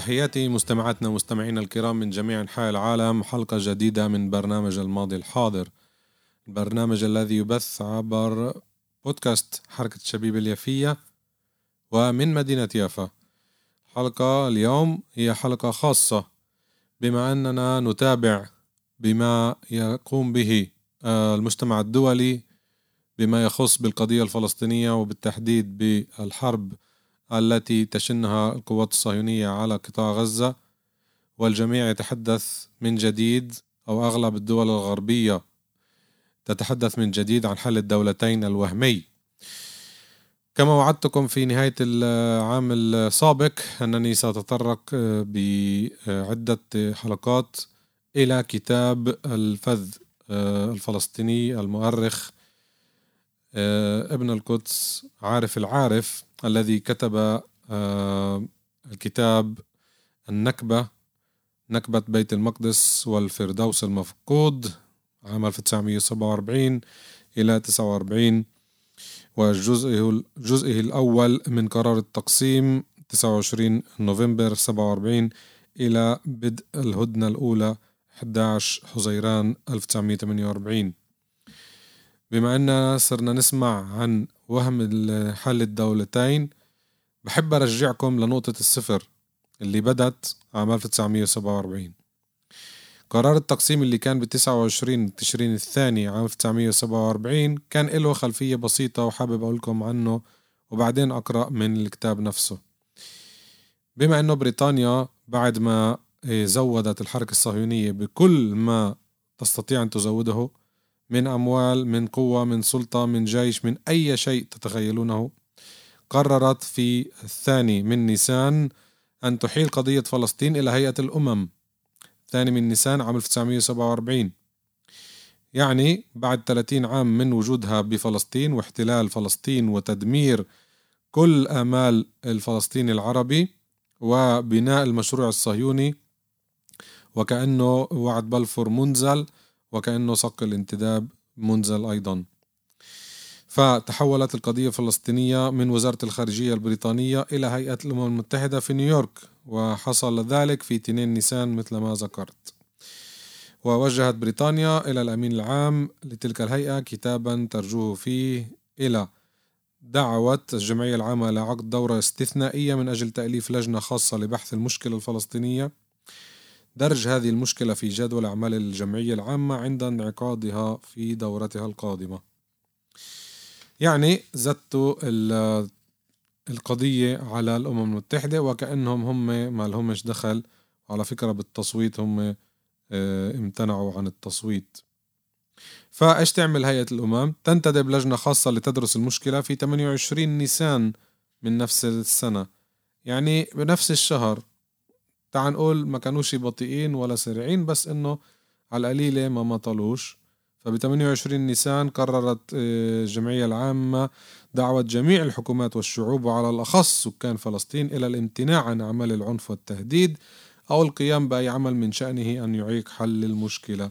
تحياتي مستمعاتنا ومستمعينا الكرام من جميع أنحاء العالم. حلقة جديدة من برنامج الماضي الحاضر. البرنامج الذي يبث عبر بودكاست حركة الشبيب اليافية ومن مدينة يافا. حلقة اليوم هي حلقة خاصة بما أننا نتابع بما يقوم به آه، المجتمع الدولي بما يخص بالقضية الفلسطينية وبالتحديد بالحرب التي تشنها القوات الصهيونية على قطاع غزة والجميع يتحدث من جديد أو أغلب الدول الغربية تتحدث من جديد عن حل الدولتين الوهمي. كما وعدتكم في نهاية العام السابق أنني سأتطرق بعدة حلقات إلى كتاب الفذ الفلسطيني المؤرخ ابن القدس عارف العارف. الذي كتب آه، الكتاب النكبة نكبة بيت المقدس والفردوس المفقود عام 1947 إلى 49 وجزئه جزئه الأول من قرار التقسيم 29 نوفمبر 47 إلى بدء الهدنة الأولى 11 حزيران 1948 بما أننا صرنا نسمع عن وهم حل الدولتين. بحب أرجعكم لنقطة الصفر اللي بدت عام 1947 قرار التقسيم اللي كان ب 29 تشرين الثاني عام 1947 كان له خلفية بسيطة وحابب أقول لكم عنه وبعدين أقرأ من الكتاب نفسه. بما أنه بريطانيا بعد ما زودت الحركة الصهيونية بكل ما تستطيع أن تزوده من أموال من قوة من سلطة من جيش من أي شيء تتخيلونه. قررت في الثاني من نيسان أن تحيل قضية فلسطين إلى هيئة الأمم. الثاني من نيسان عام 1947 يعني بعد 30 عام من وجودها بفلسطين واحتلال فلسطين وتدمير كل آمال الفلسطيني العربي وبناء المشروع الصهيوني وكأنه وعد بلفور منزل وكأنه صك الانتداب منزل أيضا. فتحولت القضية الفلسطينية من وزارة الخارجية البريطانية إلى هيئة الأمم المتحدة في نيويورك وحصل ذلك في 2 نيسان مثل ما ذكرت. ووجهت بريطانيا إلى الأمين العام لتلك الهيئة كتابا ترجوه فيه إلى دعوة الجمعية العامة إلى عقد دورة استثنائية من أجل تأليف لجنة خاصة لبحث المشكلة الفلسطينية. درج هذه المشكلة في جدول أعمال الجمعية العامة عند انعقادها في دورتها القادمة. يعني زتوا القضية على الأمم المتحدة وكأنهم هم ما لهمش دخل. على فكرة بالتصويت هم آه، امتنعوا عن التصويت. فإيش تعمل هيئة الأمم؟ تنتدب لجنة خاصة لتدرس المشكلة في 28 نيسان من نفس السنة. يعني بنفس الشهر تعال نقول ما كانوش بطيئين ولا سريعين بس إنه على القليلة ما مطلوش. فب 28 نيسان قررت آه، الجمعية العامة دعوة جميع الحكومات والشعوب وعلى الأخص سكان فلسطين إلى الامتناع عن أعمال العنف والتهديد أو القيام بأي عمل من شأنه أن يعيق حل المشكلة.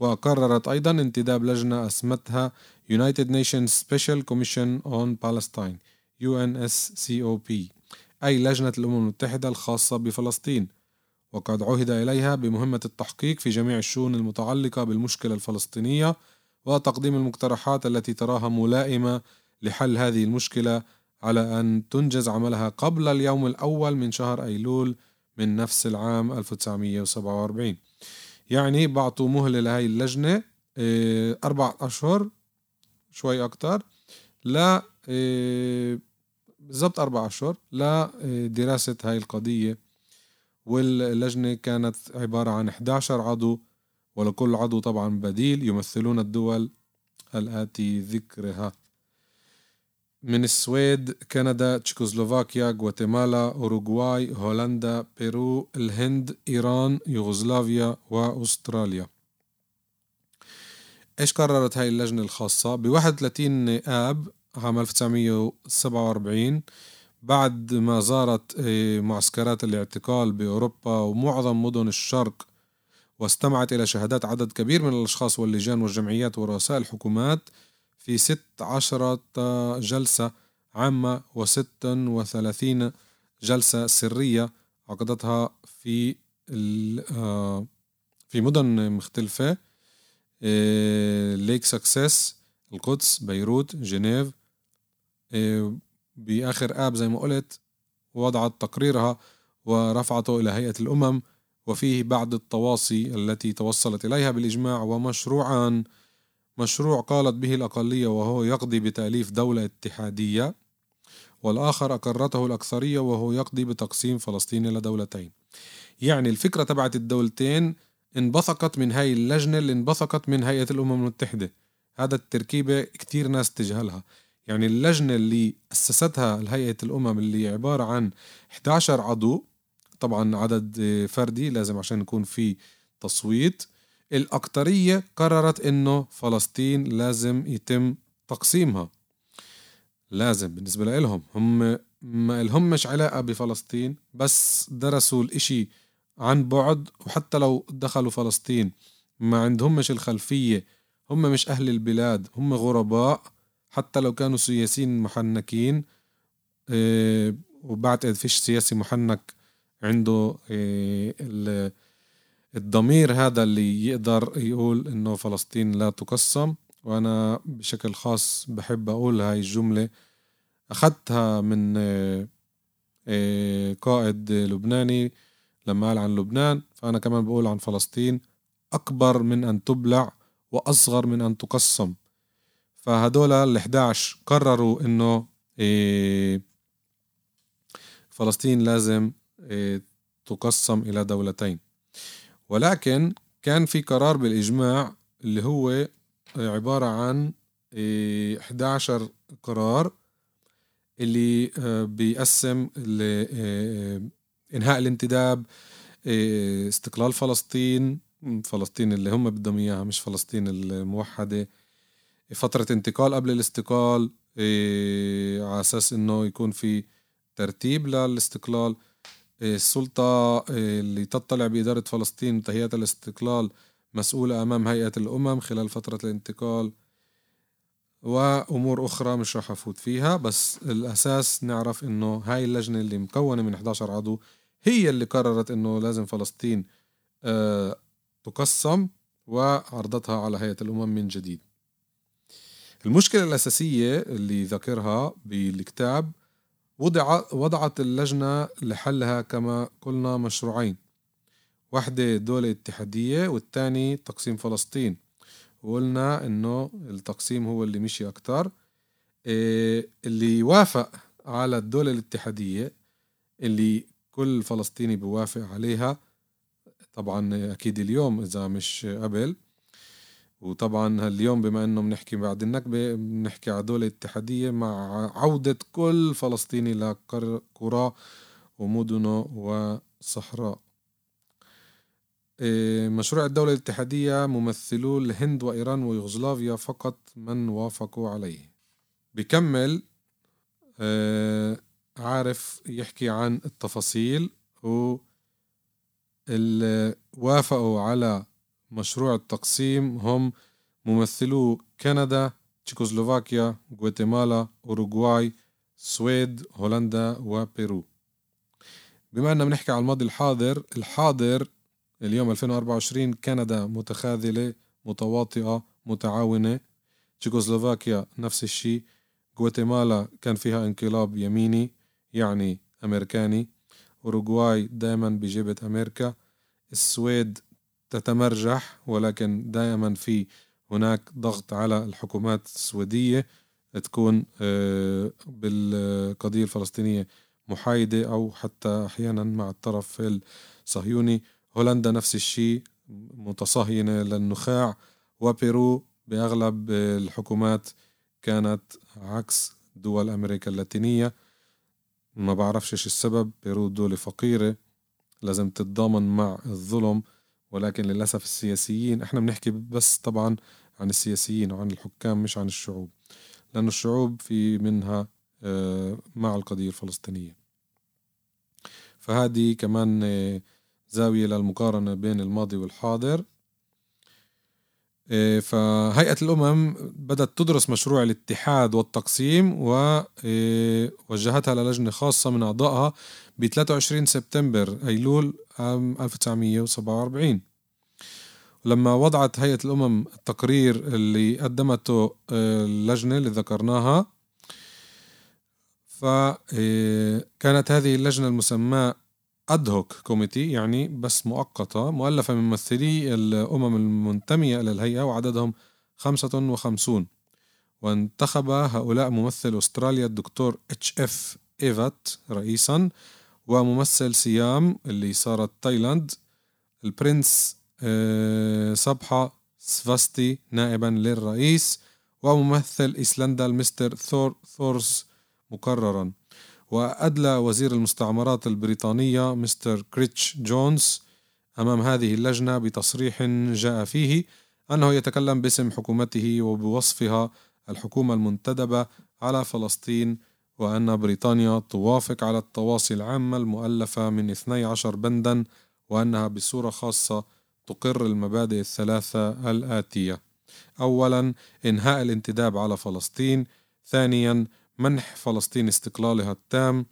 وقررت أيضا انتداب لجنة أسمتها United Nations Special Commission on Palestine UNSCOP أي لجنة الأمم المتحدة الخاصة بفلسطين. وقد عهد إليها بمهمة التحقيق في جميع الشؤون المتعلقة بالمشكلة الفلسطينية وتقديم المقترحات التي تراها ملائمة لحل هذه المشكلة على أن تنجز عملها قبل اليوم الأول من شهر أيلول من نفس العام 1947 يعني بعطوا مهلة لهي اللجنة آه، أربع أشهر شوي أكتر لا آه، بالضبط أربع أشهر لدراسة هاي القضية واللجنة كانت عبارة عن 11 عضو ولكل عضو طبعا بديل يمثلون الدول الآتي ذكرها. من السويد كندا تشيكوسلوفاكيا غواتيمالا أوروغواي هولندا بيرو الهند إيران يوغوسلافيا وأستراليا. إيش قررت هاي اللجنة الخاصة؟ ب 31 آب عام 1947 بعد ما زارت آه، معسكرات الاعتقال بأوروبا ومعظم مدن الشرق واستمعت إلى شهادات عدد كبير من الأشخاص واللجان والجمعيات ورؤساء الحكومات في ست عشرة جلسة عامة وست وثلاثين جلسة سرية عقدتها في آه، في مدن مختلفة آه، ليك سكسس القدس بيروت جنيف بآخر آب زي ما قلت وضعت تقريرها ورفعته إلى هيئة الأمم وفيه بعض التواصي التي توصلت إليها بالإجماع ومشروعان. مشروع قالت به الأقلية وهو يقضي بتأليف دولة اتحادية والآخر أقرته الأكثرية وهو يقضي بتقسيم فلسطين إلى دولتين. يعني الفكرة تبعت الدولتين انبثقت من هاي اللجنة اللي انبثقت من هيئة الأمم المتحدة. هذا التركيبة كتير ناس تجهلها. يعني اللجنة اللي أسستها هيئة الأمم اللي عبارة عن 11 عضو طبعا عدد فردي لازم عشان يكون في تصويت الأكترية قررت إنه فلسطين لازم يتم تقسيمها. لازم بالنسبة لهم هم ما لهمش علاقة بفلسطين بس درسوا الإشي عن بعد وحتى لو دخلوا فلسطين ما عندهمش الخلفية. هم مش أهل البلاد هم غرباء. حتى لو كانوا سياسيين محنكين إيه وبعتقد فيش سياسي محنك عنده إيه الضمير هذا اللي يقدر يقول إنه فلسطين لا تقسم. وأنا بشكل خاص بحب أقول هاي الجملة أخذتها من آه، آه، قائد لبناني لما قال عن لبنان. فأنا كمان بقول عن فلسطين أكبر من أن تبلع وأصغر من أن تقسم. فهدول ال 11 قرروا إنه آه، فلسطين لازم تقسم إلى دولتين. ولكن كان في قرار بالإجماع اللي هو عبارة عن 11 قرار اللي آه، بيقسم آه، إنهاء الانتداب آه، استقلال فلسطين فلسطين اللي هم بدهم إياها مش فلسطين الموحدة. فترة انتقال قبل الاستقلال على أساس إنه يكون في ترتيب للاستقلال. السلطة آه، اللي تطلع بإدارة فلسطين وتهيئة الاستقلال مسؤولة أمام هيئة الأمم خلال فترة الانتقال وأمور أخرى مش راح أفوت فيها. بس الأساس نعرف إنه هاي اللجنة اللي مكونة من 11 عضو هي اللي قررت إنه لازم فلسطين آه، تقسم وعرضتها على هيئة الأمم من جديد. المشكلة الأساسية اللي ذكرها بالكتاب وضع وضعت اللجنة لحلها كما قلنا مشروعين. واحدة دولة اتحادية والتاني تقسيم فلسطين. وقلنا إنه التقسيم هو اللي مشي أكتر. إيه، اللي وافق على الدولة الاتحادية اللي كل فلسطيني بيوافق عليها طبعا أكيد اليوم إذا مش قبل وطبعا اليوم بما إنه بنحكي بعد النكبة بنحكي على دولة اتحادية مع عودة كل فلسطيني لقرى ومدنه وصحراء. إيه، مشروع الدولة الاتحادية ممثلو الهند وإيران ويوغوسلافيا فقط من وافقوا عليه. بكمل إيه، عارف يحكي عن التفاصيل و وافقوا على مشروع التقسيم هم ممثلو كندا تشيكوسلوفاكيا غواتيمالا أوروغواي السويد هولندا وبيرو بما أننا بنحكي على الماضي الحاضر الحاضر اليوم 2024 كندا متخاذلة متواطئة متعاونة. تشيكوسلوفاكيا نفس الشيء غواتيمالا كان فيها انقلاب يميني يعني أمريكاني. أوروغواي دائما بجيبة أمريكا. السويد تتمرجح ولكن دائما في هناك ضغط على الحكومات السويدية تكون آه، بالقضية الفلسطينية محايدة أو حتى أحيانا مع الطرف الصهيوني. هولندا نفس الشيء متصهينة للنخاع وبيرو بأغلب الحكومات كانت عكس دول أمريكا اللاتينية. ما بعرفش إيش السبب بيرو دولة فقيرة لازم تتضامن مع الظلم ولكن للأسف السياسيين إحنا بنحكي بس طبعا عن السياسيين وعن الحكام مش عن الشعوب لأن الشعوب في منها آه، مع القضية الفلسطينية. فهذه كمان آه، زاوية للمقارنة بين الماضي والحاضر. آه، فهيئة الأمم بدأت تدرس مشروع الاتحاد والتقسيم ووجهتها للجنة خاصة من أعضائها ب 23 سبتمبر أيلول عام 1947 لما وضعت هيئة الأمم التقرير اللي قدمته اللجنة اللي ذكرناها فكانت هذه اللجنة المسماة ad hoc committee يعني بس مؤقتة مؤلفة من ممثلي الأمم المنتمية إلى الهيئة وعددهم خمسة وخمسون. وانتخب هؤلاء ممثل أستراليا الدكتور H V إيفات رئيسا. وممثل سيام اللي صارت تايلاند. البرنس آه، صبحة سفاستي نائبا للرئيس وممثل إيسلندا المستر ثور ثورز مكررا. وأدلى وزير المستعمرات البريطانية مستر كريتش جونز أمام هذه اللجنة بتصريح جاء فيه أنه يتكلم باسم حكومته وبوصفها الحكومة المنتدبة على فلسطين وأن بريطانيا توافق على التواصي العامة المؤلفة من 12 بندا وأنها بصورة خاصة تقر المبادئ الثلاثة الآتية. أولا إنهاء الانتداب على فلسطين. ثانيا منح فلسطين استقلالها التام.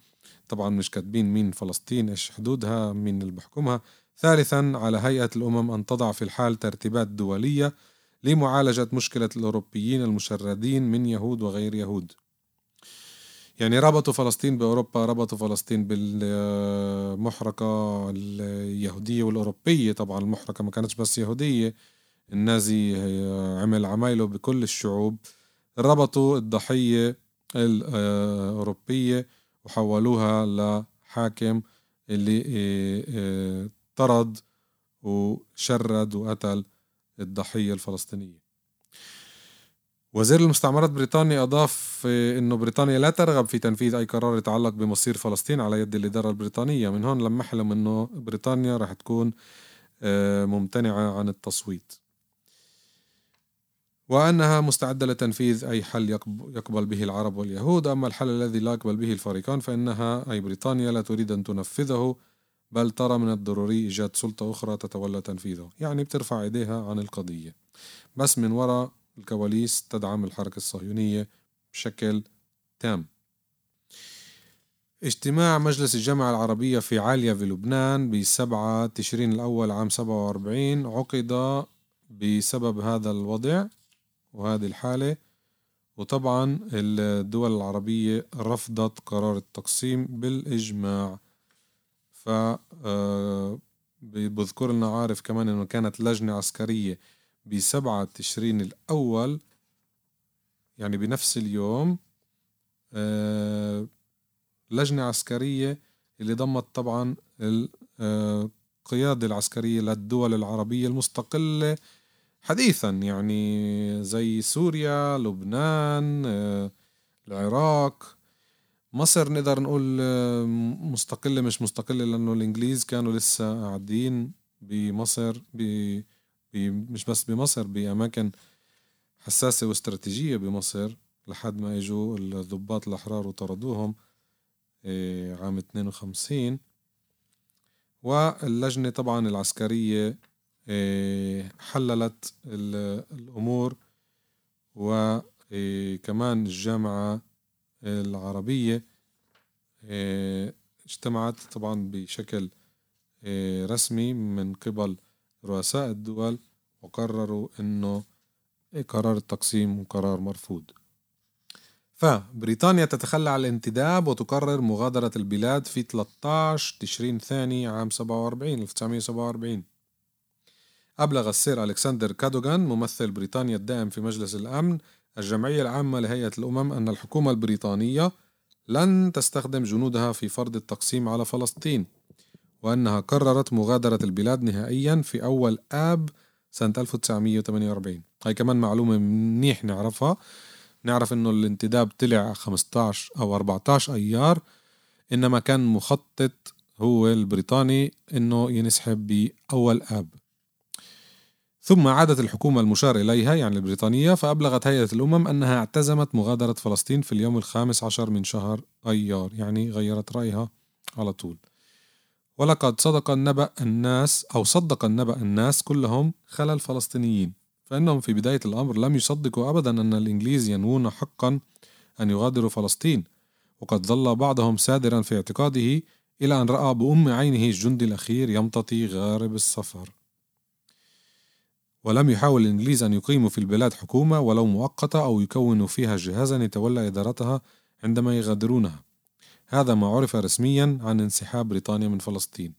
طبعا مش كاتبين مين فلسطين إيش حدودها مين اللي بحكمها ثالثا على هيئة الأمم أن تضع في الحال ترتيبات دولية لمعالجة مشكلة الأوروبيين المشردين من يهود وغير يهود. يعني ربطوا فلسطين بأوروبا ربطوا فلسطين بالمحرقة اليهودية والأوروبية طبعا. المحرقة ما كانتش بس يهودية النازي عمل عمايله بكل الشعوب. ربطوا الضحية الأوروبية وحولوها لحاكم اللي آه، آه، طرد وشرد وقتل الضحية الفلسطينية. وزير المستعمرات بريطانيا أضاف آه، أنه بريطانيا لا ترغب في تنفيذ أي قرار يتعلق بمصير فلسطين على يد الإدارة البريطانية. من هون لما حلم أنه بريطانيا رح تكون ممتنعة عن التصويت. وأنها مستعدة لتنفيذ أي حل يقبل به العرب واليهود. أما الحل الذي لا يقبل به الفريقان فإنها أي بريطانيا لا تريد أن تنفذه بل ترى من الضروري إيجاد سلطة أخرى تتولى تنفيذه. يعني بترفع إيديها عن القضية. بس من وراء الكواليس تدعم الحركة الصهيونية بشكل تام. اجتماع مجلس الجامعة العربية في عالية في لبنان بسبعة تشرين الأول عام 47 عقد بسبب هذا الوضع وهذه الحالة. وطبعا الدول العربية رفضت قرار التقسيم بالإجماع. ف آه، بذكر لنا عارف كمان إنه كانت لجنة عسكرية بسبعة تشرين الأول يعني بنفس اليوم آه، لجنة عسكرية اللي ضمت طبعا القيادة آه، العسكرية للدول العربية المستقلة. حديثا يعني زي سوريا لبنان آه، العراق. مصر نقدر نقول مستقلة مش مستقلة لأنه الإنجليز كانوا لسه قاعدين بمصر ب... مش بس بمصر بأماكن حساسة واستراتيجية بمصر لحد ما إجوا الضباط الأحرار وطردوهم آه، عام 52 واللجنة طبعا العسكرية إيه، حللت الأمور. وكمان إيه، الجامعة العربية إيه، اجتمعت طبعا بشكل رسمي من قبل رؤساء الدول وقرروا إنه قرار التقسيم قرار مرفوض. فبريطانيا تتخلى عن الانتداب وتقرر مغادرة البلاد في 13 تشرين ثاني عام 47 1947 أبلغ السير ألكسندر كادوغان ممثل بريطانيا الدائم في مجلس الأمن الجمعية العامة لهيئة الأمم أن الحكومة البريطانية لن تستخدم جنودها في فرض التقسيم على فلسطين. وأنها قررت مغادرة البلاد نهائيا في أول آب سنة 1948 هاي كمان معلومة منيح نعرفها. نعرف إنه الانتداب طلع 15 أو 14 أيار. إنما كان مخطط هو البريطاني إنه ينسحب بأول آب. ثم عادت الحكومة المشار إليها يعني البريطانية فأبلغت هيئة الأمم أنها اعتزمت مغادرة فلسطين في اليوم الخامس عشر من شهر أيار يعني غيرت رأيها على طول. ولقد صدق النبأ الناس أو صدق النبأ الناس كلهم خلى الفلسطينيين. فإنهم في بداية الأمر لم يصدقوا أبدا أن الإنجليز ينوون حقا أن يغادروا فلسطين. وقد ظل بعضهم سادرا في اعتقاده إلى أن رأى بأم عينه الجندي الأخير يمتطي غارب السفر. ولم يحاول الإنجليز أن يقيموا في البلاد حكومة ولو مؤقتة أو يكونوا فيها جهازا يتولى إدارتها عندما يغادرونها. هذا ما عرف رسميا عن انسحاب بريطانيا من فلسطين.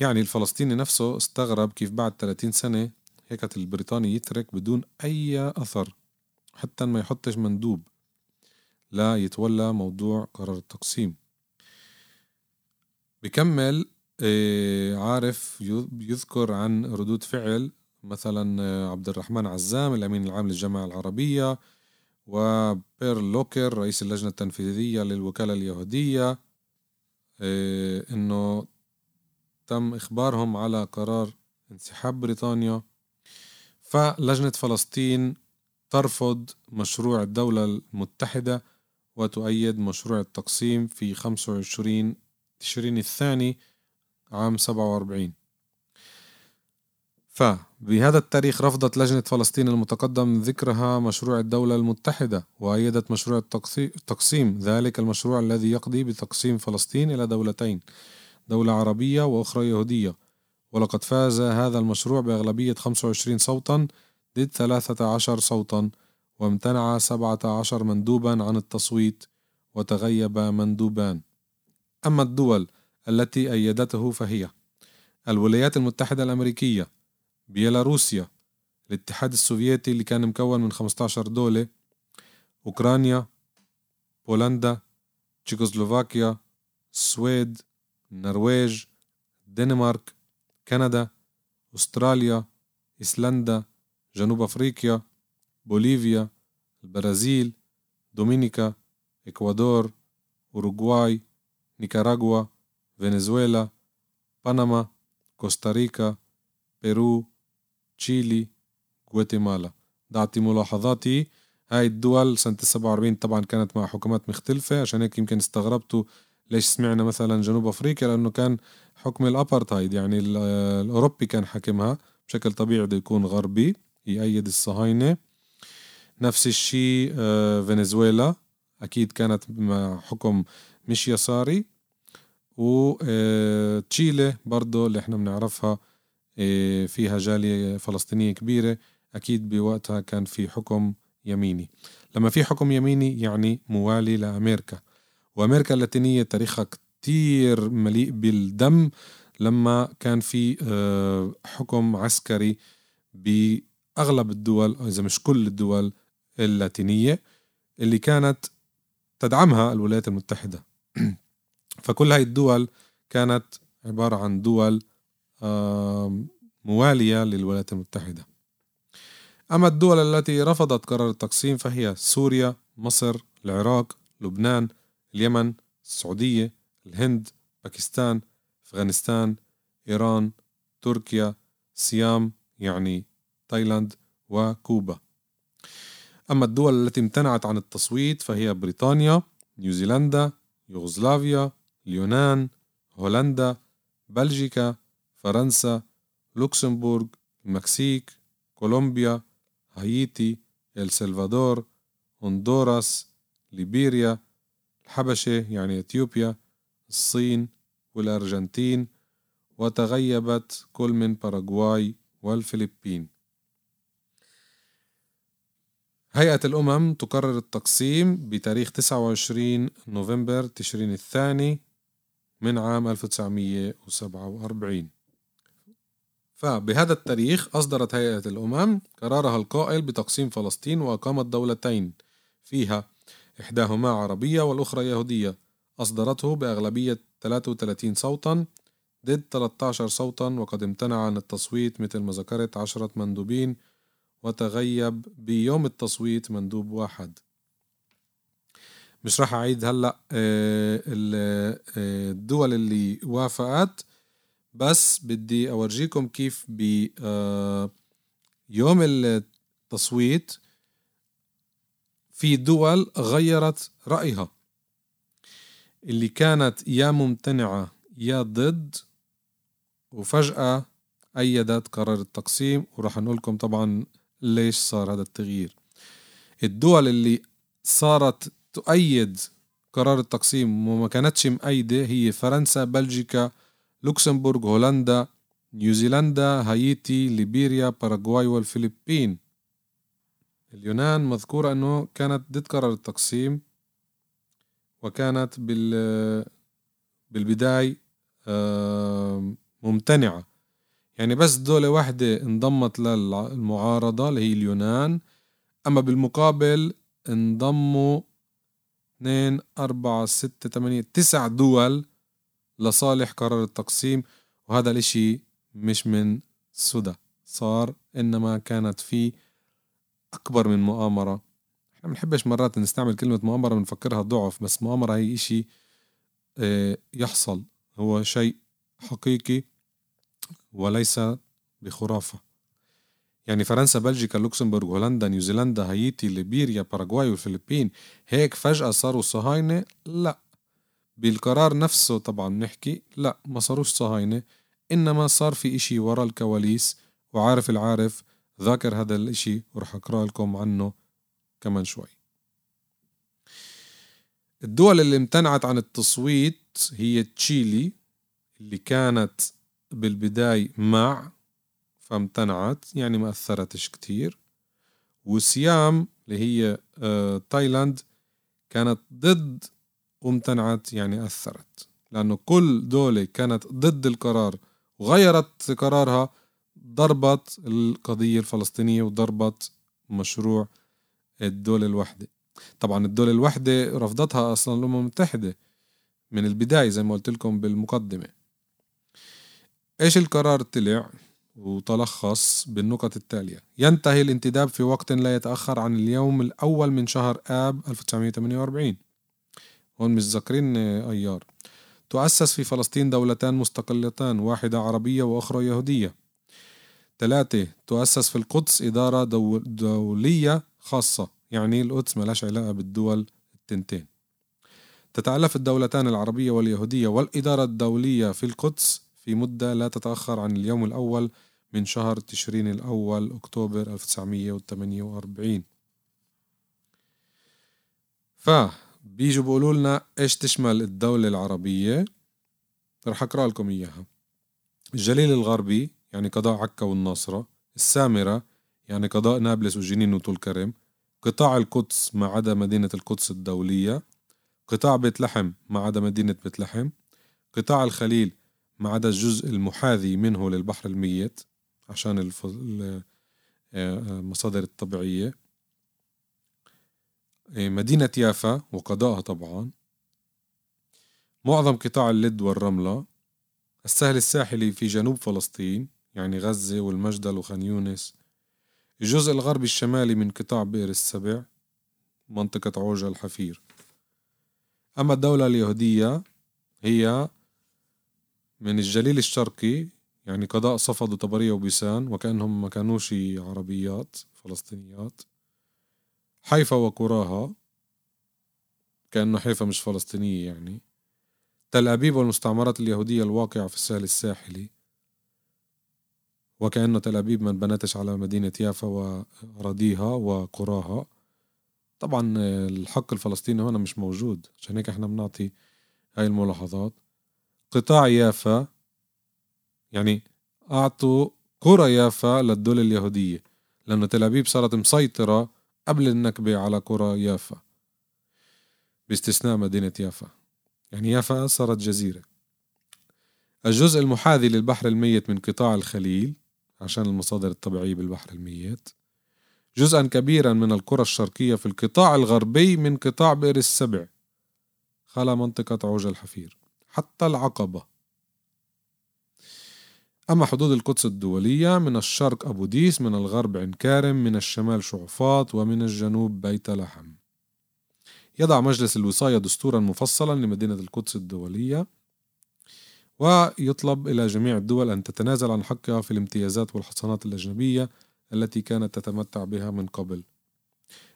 يعني الفلسطيني نفسه استغرب كيف بعد 30 سنة هيك البريطاني يترك بدون أي أثر حتى ما يحطش مندوب لا يتولى موضوع قرار التقسيم. بكمل آه، عارف يذكر عن ردود فعل مثلا آه، عبد الرحمن عزام الأمين العام للجامعة العربية وبير لوكر رئيس اللجنة التنفيذية للوكالة اليهودية آه، إنه تم إخبارهم على قرار انسحاب بريطانيا. فلجنة فلسطين ترفض مشروع الدولة المتحدة وتؤيد مشروع التقسيم في 25 تشرين الثاني عام 47 فبهذا التاريخ رفضت لجنة فلسطين المتقدم ذكرها مشروع الدولة المتحدة وأيدت مشروع التقسيم ذلك المشروع الذي يقضي بتقسيم فلسطين إلى دولتين دولة عربية وأخرى يهودية. ولقد فاز هذا المشروع بأغلبية 25 صوتا ضد 13 صوتا وامتنع 17 مندوبا عن التصويت وتغيب مندوبان. أما الدول التي أيدته فهي الولايات المتحدة الأمريكية بيلاروسيا الاتحاد السوفيتي اللي كان مكون من 15 دولة أوكرانيا بولندا تشيكوسلوفاكيا السويد النرويج الدنمارك كندا أستراليا إيسلندا جنوب أفريقيا بوليفيا البرازيل دومينيكا إكوادور أوروغواي نيكاراغوا فنزويلا بنما كوستاريكا بيرو تشيلي غواتيمالا. دعتي ملاحظاتي. هاي الدول سنة 47 طبعا كانت مع حكومات مختلفة. عشان هيك يمكن استغربتوا ليش سمعنا مثلا جنوب أفريقيا لأنه كان حكم الابارتايد يعني الأوروبي كان حاكمها. بشكل طبيعي بده يكون غربي يأيد الصهاينة. نفس الشيء آه، فنزويلا. أكيد كانت مع حكم مش يساري. وتشيلي آه، برضه اللي إحنا بنعرفها فيها جالية فلسطينية كبيرة أكيد بوقتها كان في حكم يميني. لما في حكم يميني يعني موالي لأمريكا. وأمريكا اللاتينية تاريخها كتير مليء بالدم لما كان في آه، حكم عسكري بأغلب الدول إذا مش كل الدول اللاتينية اللي كانت تدعمها الولايات المتحدة. فكل هاي الدول كانت عبارة عن دول موالية للولايات المتحدة. أما الدول التي رفضت قرار التقسيم فهي سوريا، مصر، العراق، لبنان، اليمن، السعودية، الهند، باكستان، أفغانستان، إيران، تركيا، سيام يعني تايلاند وكوبا. أما الدول التي امتنعت عن التصويت فهي بريطانيا، نيوزيلندا، يوغوسلافيا، اليونان، هولندا، بلجيكا، فرنسا، لوكسمبورغ، المكسيك، كولومبيا، هايتي، السلفادور، هندوراس، ليبيريا، الحبشة يعني إثيوبيا، الصين والأرجنتين وتغيبت كل من باراغواي والفلبين. هيئة الأمم تقرر التقسيم بتاريخ 29 نوفمبر تشرين الثاني من عام 1947 فبهذا التاريخ أصدرت هيئة الأمم قرارها القائل بتقسيم فلسطين وإقامة دولتين فيها إحداهما عربية والأخرى يهودية. أصدرته بأغلبية 33 صوتا ضد 13 صوتا وقد امتنع عن التصويت مثل ما ذكرت عشرة مندوبين وتغيب بيوم التصويت مندوب واحد. مش راح أعيد هلأ آه، آه، الدول اللي وافقت. بس بدي أورجيكم كيف ب آه، يوم التصويت في دول غيرت رأيها. اللي كانت يا ممتنعة يا ضد وفجأة أيدت قرار التقسيم. وراح نقول لكم طبعا ليش صار هذا التغيير. الدول اللي صارت تؤيد قرار التقسيم وما كانتش مأيدة هي فرنسا بلجيكا لوكسمبورغ هولندا نيوزيلندا هايتي ليبيريا باراغواي والفلبين اليونان مذكورة أنه كانت ضد قرار التقسيم وكانت بال بالبداية ممتنعة. يعني بس دولة واحدة انضمت للمعارضة اللي هي اليونان أما بالمقابل انضموا اثنين أربعة ستة ثمانية تسع دول لصالح قرار التقسيم وهذا الإشي مش من سدى صار إنما كانت في أكبر من مؤامرة. إحنا بنحبش مرات نستعمل كلمة مؤامرة بنفكرها ضعف بس مؤامرة هي إشي آه، يحصل. هو شيء حقيقي وليس بخرافة. يعني فرنسا بلجيكا لوكسمبورغ هولندا نيوزيلندا هايتي ليبيريا باراغواي والفلبين هيك فجأة صاروا صهاينة؟ لا. بالقرار نفسه طبعا نحكي لا ما صاروش صهاينة إنما صار في إشي ورا الكواليس وعارف العارف ذاكر هذا الإشي ورح أقرأ لكم عنه كمان شوي. الدول اللي امتنعت عن التصويت هي تشيلي اللي كانت بالبداية مع فامتنعت يعني ما أثرتش كتير. وسيام اللي هي آه تايلاند كانت ضد وامتنعت يعني أثرت. لأنه كل دولة كانت ضد القرار وغيرت قرارها ضربت القضية الفلسطينية وضربت مشروع الدولة الوحدة. طبعا الدولة الوحدة رفضتها أصلا الأمم المتحدة من البداية زي ما قلت لكم بالمقدمة. إيش القرار طلع وتلخص بالنقط التالية؟ ينتهي الانتداب في وقت لا يتأخر عن اليوم الأول من شهر آب 1948 هون مش ذاكرين أيار. تؤسس في فلسطين دولتان مستقلتان واحدة عربية وأخرى يهودية. ثلاثة تؤسس في القدس إدارة دولية خاصة. يعني القدس ملاش علاقة بالدول التنتين. تتألف الدولتان العربية واليهودية والإدارة الدولية في القدس في مدة لا تتأخر عن اليوم الأول من شهر تشرين الأول أكتوبر 1948 فبيجوا بيقولوا لنا إيش تشمل الدولة العربية؟ رح أقرأ لكم إياها. الجليل الغربي يعني قضاء عكا والناصرة. السامرة يعني قضاء نابلس وجنين وطول كرم. قطاع القدس ما عدا مدينة القدس الدولية. قطاع بيت لحم ما عدا مدينة بيت لحم. قطاع الخليل ما عدا الجزء المحاذي منه للبحر الميت عشان المصادر آه، الطبيعية. آه، مدينة يافا وقضاءها طبعا. معظم قطاع اللد والرملة. السهل الساحلي في جنوب فلسطين يعني غزة والمجدل وخان يونس. الجزء الغربي الشمالي من قطاع بئر السبع منطقة عوجة الحفير. أما الدولة اليهودية هي من الجليل الشرقي يعني قضاء صفد وطبرية وبيسان وكأنهم ما كانوش عربيات فلسطينيات. حيفا وقراها كأنه حيفا مش فلسطينية يعني. تل أبيب والمستعمرات اليهودية الواقعة في الساحل الساحلي وكأنه تل أبيب ما انبنتش على مدينة يافا وأراضيها وقراها. طبعا الحق الفلسطيني هنا مش موجود عشان هيك إحنا بنعطي هاي الملاحظات. قطاع يافا يعني أعطوا قرى يافا للدولة اليهودية لأنه تل أبيب صارت مسيطرة قبل النكبة على قرى يافا باستثناء مدينة يافا. يعني يافا صارت جزيرة. الجزء المحاذي للبحر الميت من قطاع الخليل عشان المصادر الطبيعية بالبحر الميت جزءا كبيرا من القرى الشرقية في القطاع الغربي من قطاع بئر السبع خلا منطقة عوج الحفير حتى العقبة. أما حدود القدس الدولية من الشرق أبو ديس من الغرب عين كارم من الشمال شعفاط ومن الجنوب بيت لحم. يضع مجلس الوصاية دستورا مفصلا لمدينة القدس الدولية ويطلب إلى جميع الدول أن تتنازل عن حقها في الامتيازات والحصانات الأجنبية التي كانت تتمتع بها من قبل.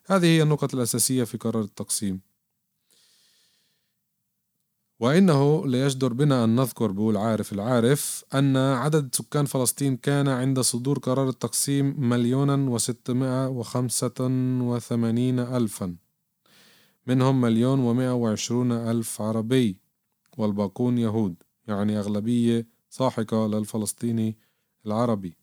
هذه هي النقط الأساسية في قرار التقسيم. وإنه ليجدر بنا أن نذكر بقول عارف العارف أن عدد سكان فلسطين كان عند صدور قرار التقسيم مليونا وستمائة وخمسة وثمانين ألفا. منهم مليون ومائة وعشرون ألف عربي والباقون يهود يعني أغلبية ساحقة للفلسطيني العربي.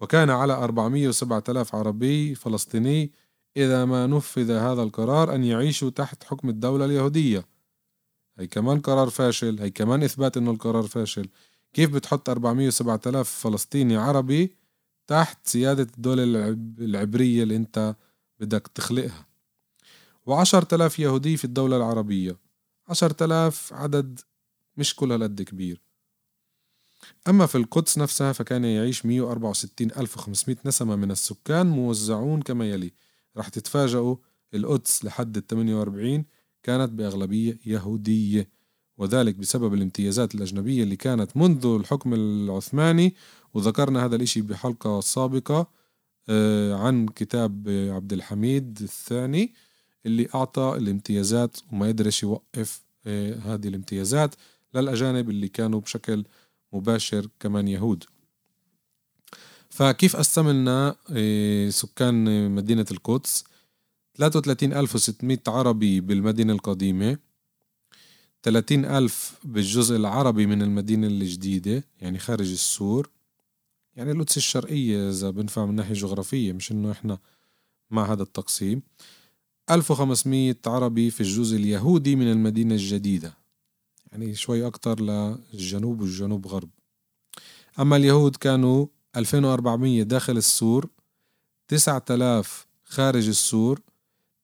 وكان على 407 آلاف عربي فلسطيني إذا ما نفذ هذا القرار أن يعيشوا تحت حكم الدولة اليهودية. هي كمان قرار فاشل هي كمان إثبات إنه القرار فاشل. كيف بتحط 407 آلاف فلسطيني عربي تحت سيادة الدولة العبرية اللي أنت بدك تخلقها؟ وعشرة آلاف يهودي في الدولة العربية. عشرة آلاف عدد مش كل هالقد كبير. أما في القدس نفسها فكان يعيش 164500 نسمة من السكان موزعون كما يلي. رح تتفاجئوا القدس لحد ال 48 كانت بأغلبية يهودية وذلك بسبب الامتيازات الأجنبية اللي كانت منذ الحكم العثماني. وذكرنا هذا الإشي بحلقة سابقة آه، عن كتاب عبد الحميد الثاني اللي أعطى الامتيازات وما قدرش يوقف آه، هذه الامتيازات للأجانب اللي كانوا بشكل مباشر كمان يهود. فكيف قسمنا آه، سكان مدينة القدس؟ 33600 عربي بالمدينة القديمة 30 ألف بالجزء العربي من المدينة الجديدة يعني خارج السور. يعني القدس الشرقية إذا بنفع من ناحية جغرافية مش إنه إحنا مع هذا التقسيم. 1500 عربي في الجزء اليهودي من المدينة الجديدة يعني شوي أكتر للجنوب والجنوب غرب. أما اليهود كانوا 2400 داخل السور 9000 خارج السور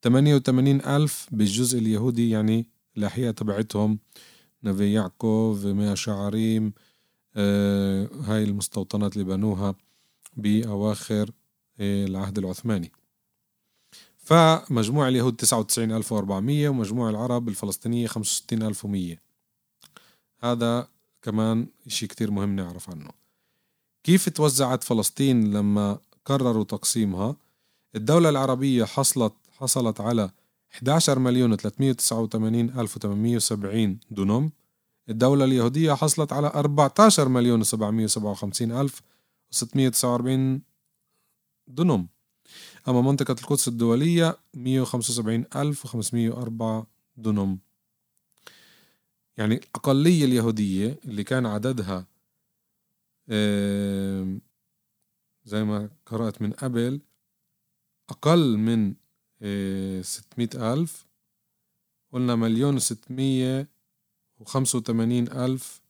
88 ألف بالجزء اليهودي يعني الأحياء تبعتهم نبي يعقوب ميا شعريم آه هاي المستوطنات اللي بنوها بأواخر آه العهد العثماني. فمجموع اليهود 99400 ومجموع العرب الفلسطينية 65100 هذا كمان إشي كتير مهم نعرف عنه. كيف توزعت فلسطين لما قرروا تقسيمها؟ الدولة العربية حصلت حصلت على 11 مليون 389 ألف و870 دونم. الدولة اليهودية حصلت على 14 مليون 757 ألف و649 دونم. أما منطقة القدس الدولية 175 ألف و504 دونم. يعني الأقلية اليهودية اللي كان عددها زي ما قرأت من قبل أقل من ستمائة ألف قلنا مليون وستمية وخمسة وثمانين ألف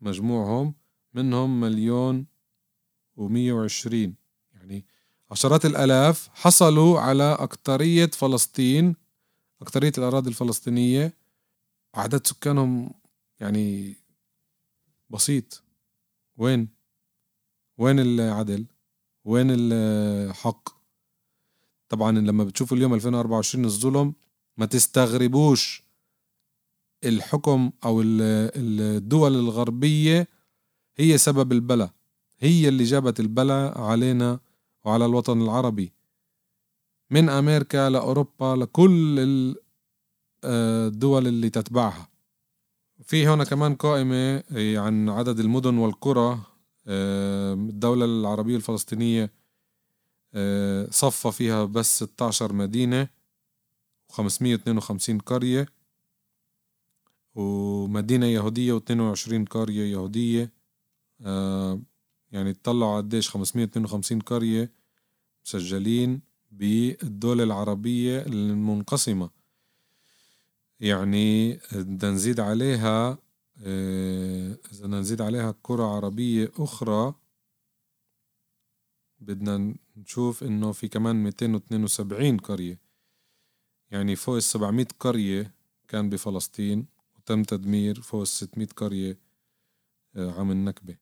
مجموعهم منهم مليون ومية وعشرين. يعني عشرات الآلاف حصلوا على أكترية فلسطين أكترية الأراضي الفلسطينية. عدد سكانهم يعني بسيط. وين؟ وين العدل؟ وين الحق؟ طبعا لما بتشوفوا اليوم 2024 الظلم ما تستغربوش الحكم أو الدول الغربية هي سبب البلاء. هي اللي جابت البلاء علينا وعلى الوطن العربي. من أمريكا لأوروبا لكل آه، الدول اللي تتبعها. في هنا كمان قائمة عن عدد المدن والقرى آه، الدولة العربية الفلسطينية. آه، صفى فيها بس 16 مدينة و552 قرية ومدينة يهودية و22 قرية يهودية. آه، يعني تطلعوا قديش 552 قرية مسجلين بالدولة العربية المنقسمة. يعني بدنا نزيد عليها آه، إذا نزيد عليها قرى عربية أخرى بدنا نشوف إنه في كمان 272 قرية. يعني فوق ال 700 قرية كان بفلسطين وتم تدمير فوق ال 600 قرية آه، عام النكبة.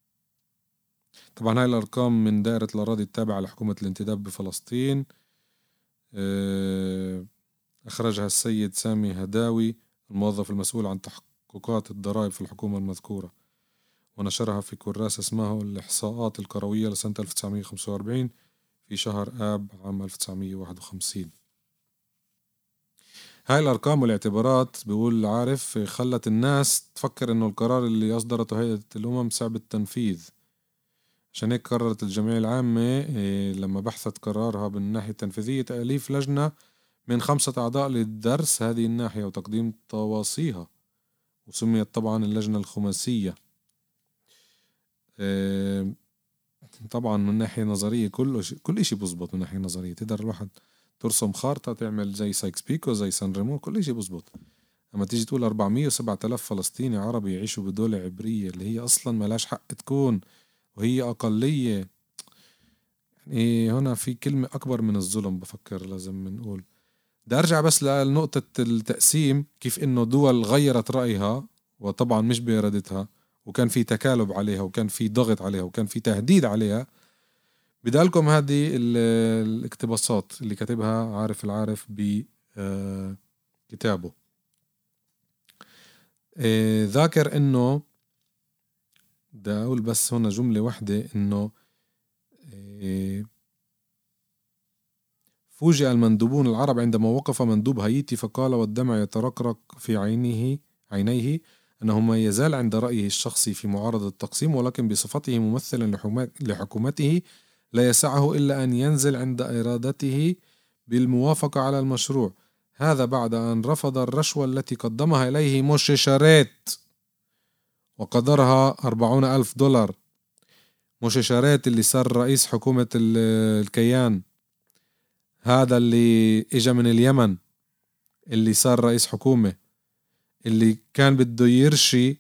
طبعا هاي الأرقام من دائرة الأراضي التابعة لحكومة الانتداب بفلسطين. آه، أخرجها السيد سامي هداوي الموظف المسؤول عن تحققات الضرائب في الحكومة المذكورة. ونشرها في كراس اسمه الإحصاءات الكروية لسنة 1945 في شهر آب عام 1951 هاي الأرقام والاعتبارات بيقول عارف خلت الناس تفكر إنه القرار اللي أصدرته هيئة الأمم صعب التنفيذ. عشان هيك قررت الجمعية العامة إيه، لما بحثت قرارها بالناحية التنفيذية تأليف لجنة من خمسة أعضاء لدرس هذه الناحية وتقديم تواصيها وسميت طبعا اللجنة الخماسية. إيه، طبعا من ناحية نظرية كل شيء كل إشي بزبط من ناحية نظرية تقدر الواحد ترسم خارطة تعمل زي سايكس بيكو زي سان ريمو كل إشي بزبط. أما تيجي تقول 407 آلاف فلسطيني عربي يعيشوا بدولة عبرية اللي هي أصلا ملاش حق تكون وهي أقلية. يعني هنا في كلمة أكبر من الظلم بفكر لازم نقول. بدي أرجع بس لنقطة التقسيم كيف إنه دول غيرت رأيها وطبعا مش بإرادتها. وكان في تكالب عليها وكان في ضغط عليها وكان في تهديد عليها. بدالكم هذه الاقتباسات اللي كاتبها عارف العارف بكتابه آه، ذاكر إنه بدي أقول بس هنا جملة واحدة إنه آه، فوجئ المندوبون العرب عندما وقف مندوب هايتي فقال والدمع يترقرق في عينه عينيه أنه ما يزال عند رأيه الشخصي في معارضة التقسيم ولكن بصفته ممثلا لحكومته لا يسعه إلا أن ينزل عند إرادته بالموافقة على المشروع. هذا بعد أن رفض الرشوة التي قدمها إليه شاريت وقدرها أربعون ألف دولار. شاريت اللي صار رئيس حكومة الكيان هذا اللي إجا من اليمن اللي صار رئيس حكومة. اللي كان بده يرشي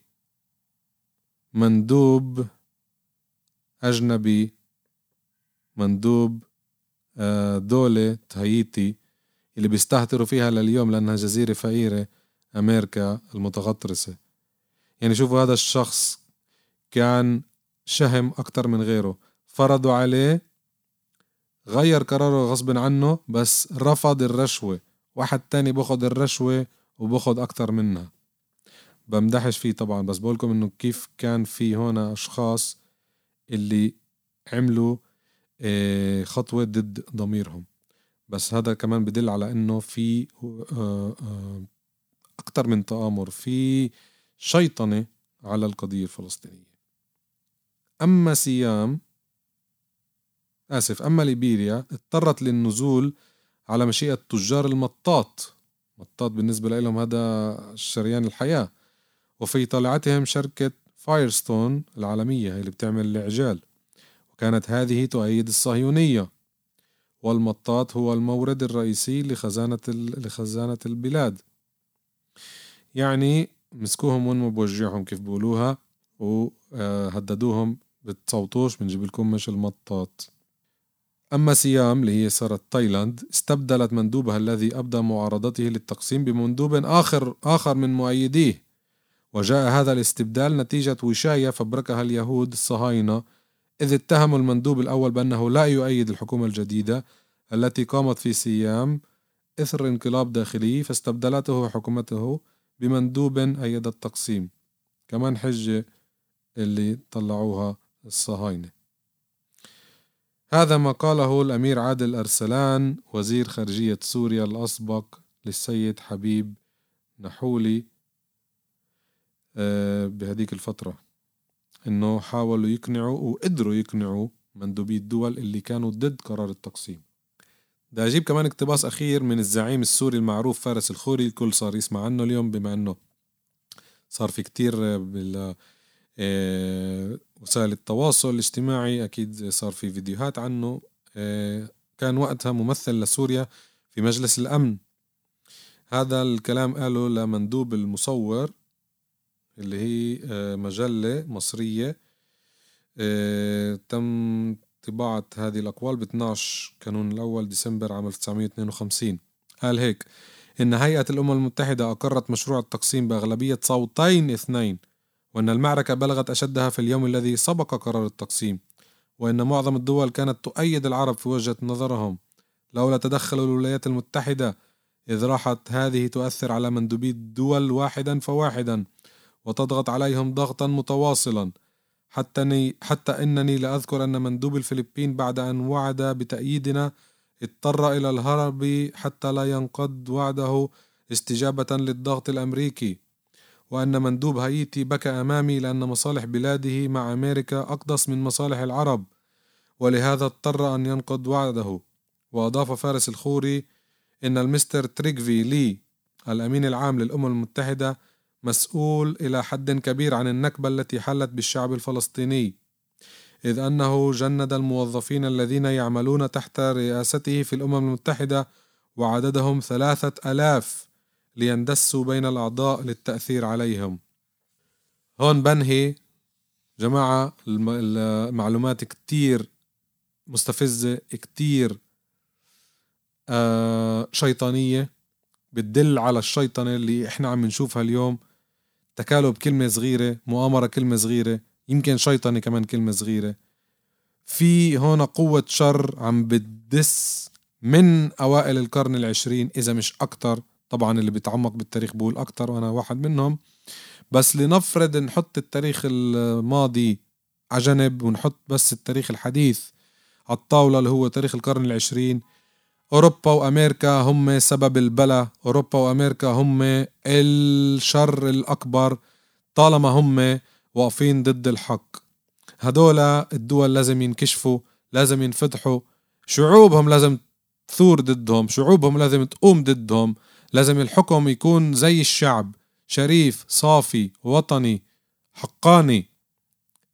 مندوب أجنبي مندوب آه، دولة هايتي اللي بيستهتروا فيها لليوم لأنها جزيرة فقيرة أمريكا المتغطرسة. يعني شوفوا هذا الشخص كان شهم أكتر من غيره. فرضوا عليه غير قراره غصب عنه بس رفض الرشوة. واحد تاني باخد الرشوة وباخد أكتر منها. بمدحش فيه طبعا بس بقولكم إنه كيف كان في هنا أشخاص اللي عملوا آه، خطوة ضد ضميرهم. بس هذا كمان بدل على إنه في آه، آه، أكتر من تآمر في شيطنة على القضية الفلسطينية. أما سيام آسف أما ليبيريا اضطرت للنزول على مشيئة تجار المطاط. مطاط بالنسبة لهم هذا شريان الحياة. وفي طلعتهم شركة فايرستون العالمية اللي بتعمل العجال وكانت هذه تؤيد الصهيونية. والمطاط هو المورد الرئيسي لخزانة لخزانة البلاد. يعني مسكوهم وين ما بوجعهم كيف بقولوها وهددوهم بتصوتوش بنجيب لكم مش المطاط. أما سيام اللي هي صارت تايلاند استبدلت مندوبها الذي أبدى معارضته للتقسيم بمندوب آخر آخر من مؤيديه. وجاء هذا الاستبدال نتيجة وشاية فبركها اليهود الصهاينة إذ اتهموا المندوب الأول بأنه لا يؤيد الحكومة الجديدة التي قامت في سيام إثر انقلاب داخلي فاستبدلته حكومته بمندوب أيد التقسيم كمان حجة اللي طلعوها الصهاينة. هذا ما قاله الأمير عادل أرسلان وزير خارجية سوريا الأسبق للسيد حبيب نحولي آه، بهديك الفترة. إنه حاولوا يقنعوا وقدروا يقنعوا مندوبي الدول اللي كانوا ضد قرار التقسيم. بدي أجيب كمان اقتباس أخير من الزعيم السوري المعروف فارس الخوري الكل صار يسمع عنه اليوم بما إنه صار في كتير بال آه، وسائل التواصل الاجتماعي أكيد صار في فيديوهات عنه. آه، كان وقتها ممثل لسوريا في مجلس الأمن. هذا الكلام قاله لمندوب المصور اللي هي آه، مجلة مصرية. آه، تم طباعة هذه الأقوال ب 12 كانون الأول ديسمبر عام 1952 قال هيك إن هيئة الأمم المتحدة أقرت مشروع التقسيم بأغلبية صوتين اثنين وأن المعركة بلغت أشدها في اليوم الذي سبق قرار التقسيم وإن معظم الدول كانت تؤيد العرب في وجهة نظرهم. لولا تدخل الولايات المتحدة إذ راحت هذه تؤثر على مندوبي الدول واحدا فواحدا وتضغط عليهم ضغطا متواصلا. حتى, حتى إنني لأذكر أن مندوب الفلبين بعد أن وعد بتأييدنا اضطر إلى الهرب حتى لا ينقض وعده استجابة للضغط الأمريكي. وأن مندوب هايتي بكى أمامي لأن مصالح بلاده مع أمريكا أقدس من مصالح العرب ولهذا اضطر أن ينقض وعده. وأضاف فارس الخوري إن المستر تريكفي لي الأمين العام للأمم المتحدة مسؤول إلى حد كبير عن النكبة التي حلت بالشعب الفلسطيني إذ أنه جند الموظفين الذين يعملون تحت رئاسته في الأمم المتحدة وعددهم ثلاثة ألاف. ليندسوا بين الأعضاء للتأثير عليهم. هون بنهي جماعة المعلومات كتير مستفزة كتير آه شيطانية. بتدل على الشيطنة اللي إحنا عم نشوفها اليوم. تكالب كلمة صغيرة مؤامرة كلمة صغيرة يمكن شيطنة كمان كلمة صغيرة. في هون قوة شر عم بتدس من أوائل القرن العشرين إذا مش أكتر. طبعا اللي بيتعمق بالتاريخ بقول أكتر وأنا واحد منهم. بس لنفرض نحط التاريخ الماضي على جنب ونحط بس التاريخ الحديث على الطاولة اللي هو تاريخ القرن العشرين أوروبا وأمريكا هم سبب البلا أوروبا وأمريكا هم الشر الأكبر طالما هم واقفين ضد الحق. هدول الدول لازم ينكشفوا لازم ينفتحوا شعوبهم لازم تثور ضدهم شعوبهم لازم تقوم ضدهم. لازم الحكم يكون زي الشعب شريف صافي وطني حقاني.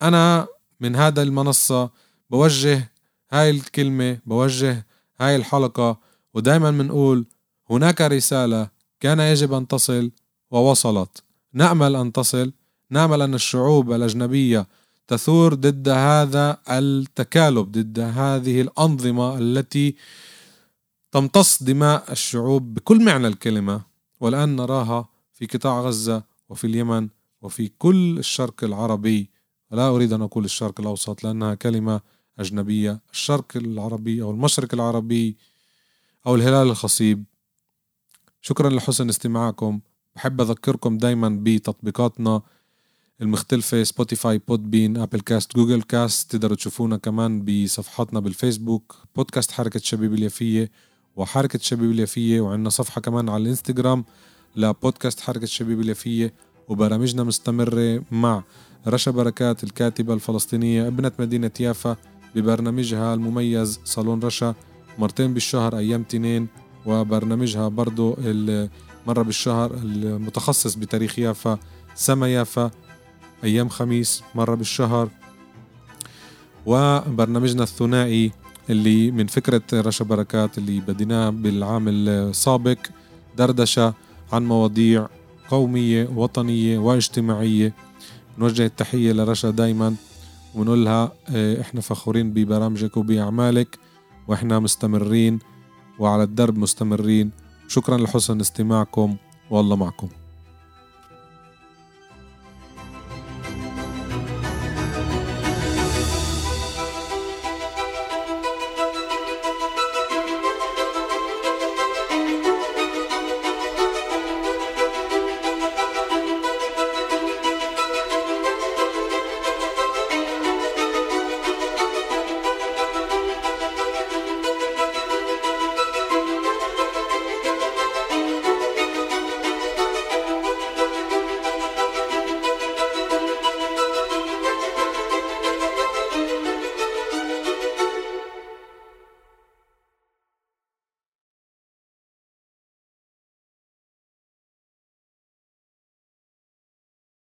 أنا من هذا المنصة بوجه هاي الكلمة بوجه هاي الحلقة ودايما بنقول هناك رسالة كان يجب أن تصل ووصلت. نأمل أن تصل نأمل أن الشعوب الأجنبية تثور ضد هذا التكالب ضد هذه الأنظمة التي تمتص دماء الشعوب بكل معنى الكلمة والآن نراها في قطاع غزة وفي اليمن وفي كل الشرق العربي. لا أريد أن أقول الشرق الأوسط لأنها كلمة أجنبية. الشرق العربي أو المشرق العربي أو الهلال الخصيب. شكرا لحسن استماعكم. بحب أذكركم دايما بتطبيقاتنا المختلفة Spotify Podbean Apple Cast Google Cast تقدروا تشوفونا كمان بصفحاتنا بالفيسبوك. بودكاست حركة شبيب اليافية. وحركة شبيب اليافية وعندنا صفحة كمان على الانستغرام لبودكاست حركة شبيب اليافية وبرامجنا مستمرة مع رشا بركات الكاتبة الفلسطينية ابنة مدينة يافا ببرنامجها المميز صالون رشا مرتين بالشهر أيام تنين وبرنامجها برضو مرة بالشهر المتخصص بتاريخ يافا سما يافا أيام خميس مرة بالشهر. وبرنامجنا الثنائي اللي من فكرة رشا بركات اللي بديناه بالعام السابق دردشة عن مواضيع قومية وطنية واجتماعية. نوجه التحية لرشا دايما ونقول لها آه، إحنا فخورين ببرامجك وبأعمالك وإحنا مستمرين وعلى الدرب مستمرين. شكرا لحسن استماعكم والله معكم.